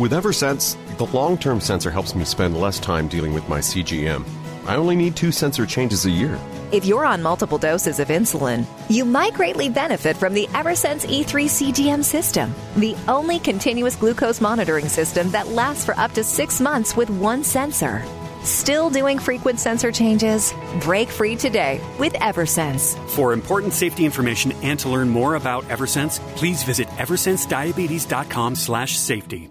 With Eversense, the long term sensor helps me spend less time dealing with my CGM. I only need two sensor changes a year. If you're on multiple doses of insulin, you might greatly benefit from the Eversense E3 CGM system, the only continuous glucose monitoring system that lasts for up to six months with one sensor. Still doing frequent sensor changes? Break free today with Eversense. For important safety information and to learn more about Eversense, please visit eversensediabetes.com/safety.